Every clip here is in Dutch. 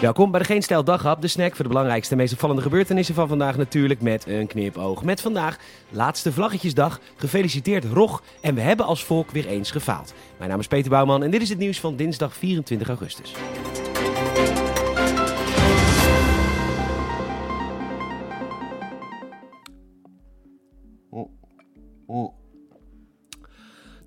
Welkom bij de Geen Stijl Daghap, de snack voor de belangrijkste en meest opvallende gebeurtenissen van vandaag. Natuurlijk met een knipoog. Met vandaag laatste Vlaggetjesdag. Gefeliciteerd Rog en we hebben als volk weer eens gefaald. Mijn naam is Peter Bouwman en dit is het nieuws van dinsdag 24 augustus.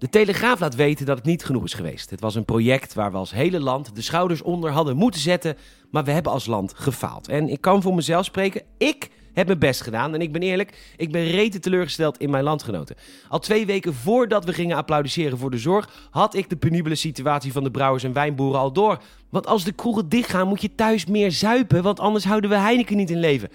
De Telegraaf laat weten dat het niet genoeg is geweest. Het was een project waar we als hele land de schouders onder hadden moeten zetten, maar we hebben als land gefaald. En ik kan voor mezelf spreken, ik heb mijn best gedaan. En ik ben eerlijk, ik ben rete teleurgesteld in mijn landgenoten. Al twee weken voordat we gingen applaudisseren voor de zorg, had ik de penibele situatie van de brouwers en wijnboeren al door. Want als de kroegen dichtgaan, moet je thuis meer zuipen, want anders houden we Heineken niet in leven.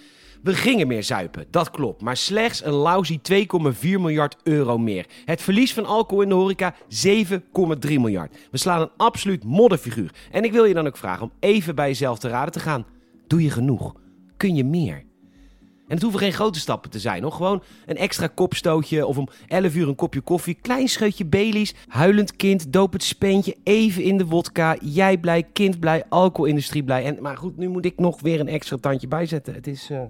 We gingen meer zuipen, dat klopt. Maar slechts een lousy 2,4 miljard euro meer. Het verlies van alcohol in de horeca 7,3 miljard. We slaan een absoluut modderfiguur. En ik wil je dan ook vragen om even bij jezelf te raden te gaan. Doe je genoeg? Kun je meer? En het hoeven geen grote stappen te zijn, hoor. Gewoon een extra kopstootje of om 11 uur een kopje koffie, klein scheutje Baileys, huilend kind, doop het speentje, even in de wodka, jij blij, kind blij, alcoholindustrie blij. En, maar goed, nu moet ik nog weer een extra tandje bijzetten. Het is... Uh...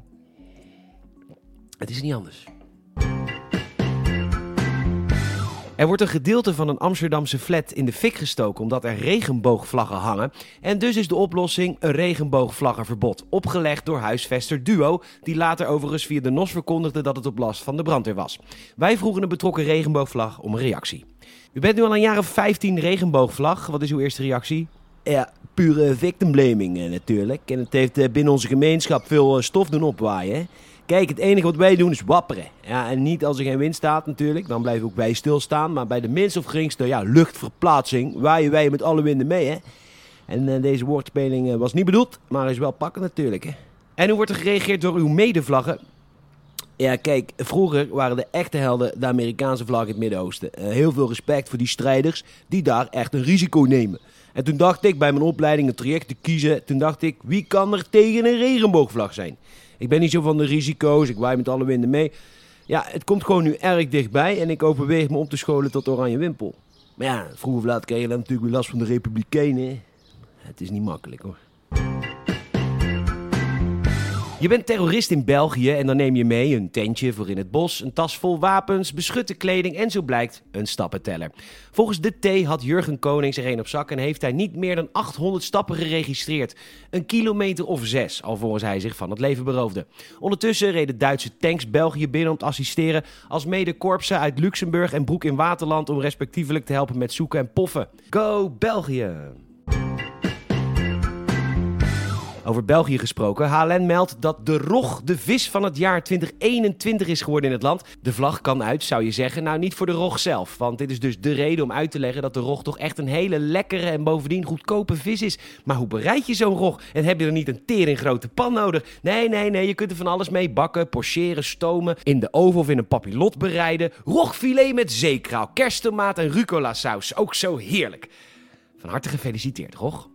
Het is niet anders. Er wordt een gedeelte van een Amsterdamse flat in de fik gestoken omdat er regenboogvlaggen hangen. En dus is de oplossing een regenboogvlaggenverbod. Opgelegd door huisvester Duo, die later overigens via de NOS verkondigde dat het op last van de brandweer was. Wij vroegen een betrokken regenboogvlag om een reactie. U bent nu al een jaar of 15 regenboogvlag. Wat is uw eerste reactie? Ja, pure victim blaming eh, natuurlijk. En het heeft eh, binnen onze gemeenschap veel eh, stof doen opwaaien. Kijk, het enige wat wij doen is wapperen. Ja, en niet als er geen wind staat natuurlijk, dan blijven ook wij stilstaan. Maar bij de minst of geringste ja, luchtverplaatsing waaien wij met alle winden mee. Hè? En uh, deze woordspeling uh, was niet bedoeld, maar is wel pakken natuurlijk. Hè? En hoe wordt er gereageerd door uw medevlaggen? Ja, kijk, vroeger waren de echte helden de Amerikaanse vlag in het Midden-Oosten. Uh, heel veel respect voor die strijders die daar echt een risico nemen. En toen dacht ik bij mijn opleiding een traject te kiezen, toen dacht ik, wie kan er tegen een regenboogvlag zijn? Ik ben niet zo van de risico's, ik waai met alle winden mee. Ja, het komt gewoon nu erg dichtbij en ik overweeg me om te scholen tot oranje wimpel. Maar ja, vroeg of laat krijg je dan natuurlijk weer last van de Republikeinen. Het is niet makkelijk hoor. Je bent terrorist in België en dan neem je mee een tentje voor in het bos, een tas vol wapens, beschutte kleding en zo blijkt een stappenteller. Volgens de T had Jurgen Koning zich een op zak en heeft hij niet meer dan 800 stappen geregistreerd. Een kilometer of zes, alvorens hij zich van het leven beroofde. Ondertussen reden Duitse tanks België binnen om te assisteren, als mede korpsen uit Luxemburg en Broek in Waterland om respectievelijk te helpen met zoeken en poffen. Go België! Over België gesproken. HLN meldt dat de rog de vis van het jaar 2021 is geworden in het land. De vlag kan uit, zou je zeggen. Nou, niet voor de rog zelf. Want dit is dus de reden om uit te leggen dat de rog toch echt een hele lekkere en bovendien goedkope vis is. Maar hoe bereid je zo'n rog? En heb je er niet een tering grote pan nodig? Nee, nee, nee. Je kunt er van alles mee bakken, pocheren, stomen, in de oven of in een papillot bereiden. Rogfilet met zeekraal, kersttomaat en rucola saus. Ook zo heerlijk. Van harte gefeliciteerd, Rog.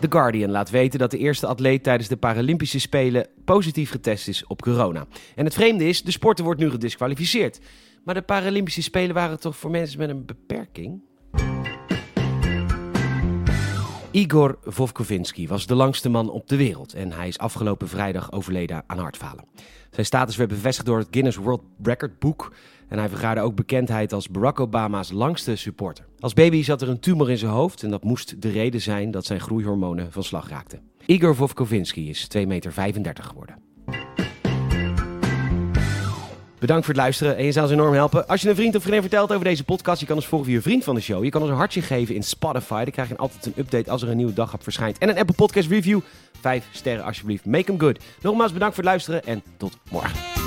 The Guardian laat weten dat de eerste atleet tijdens de Paralympische Spelen positief getest is op corona. En het vreemde is, de sporter wordt nu gedisqualificeerd. Maar de Paralympische Spelen waren toch voor mensen met een beperking? Igor Vovkovinsky was de langste man op de wereld en hij is afgelopen vrijdag overleden aan hartfalen. Zijn status werd bevestigd door het Guinness World Record boek en hij vergaarde ook bekendheid als Barack Obama's langste supporter. Als baby zat er een tumor in zijn hoofd en dat moest de reden zijn dat zijn groeihormonen van slag raakten. Igor Vovkovinsky is 2,35 meter geworden. Bedankt voor het luisteren en je zou ons enorm helpen. Als je een vriend of vriendin vertelt over deze podcast, je kan ons volgen via vriend van de show. Je kan ons een hartje geven in Spotify. Dan krijg je altijd een update als er een nieuwe dag op verschijnt. En een Apple Podcast review. Vijf sterren alsjeblieft. Make them good. Nogmaals bedankt voor het luisteren en tot morgen.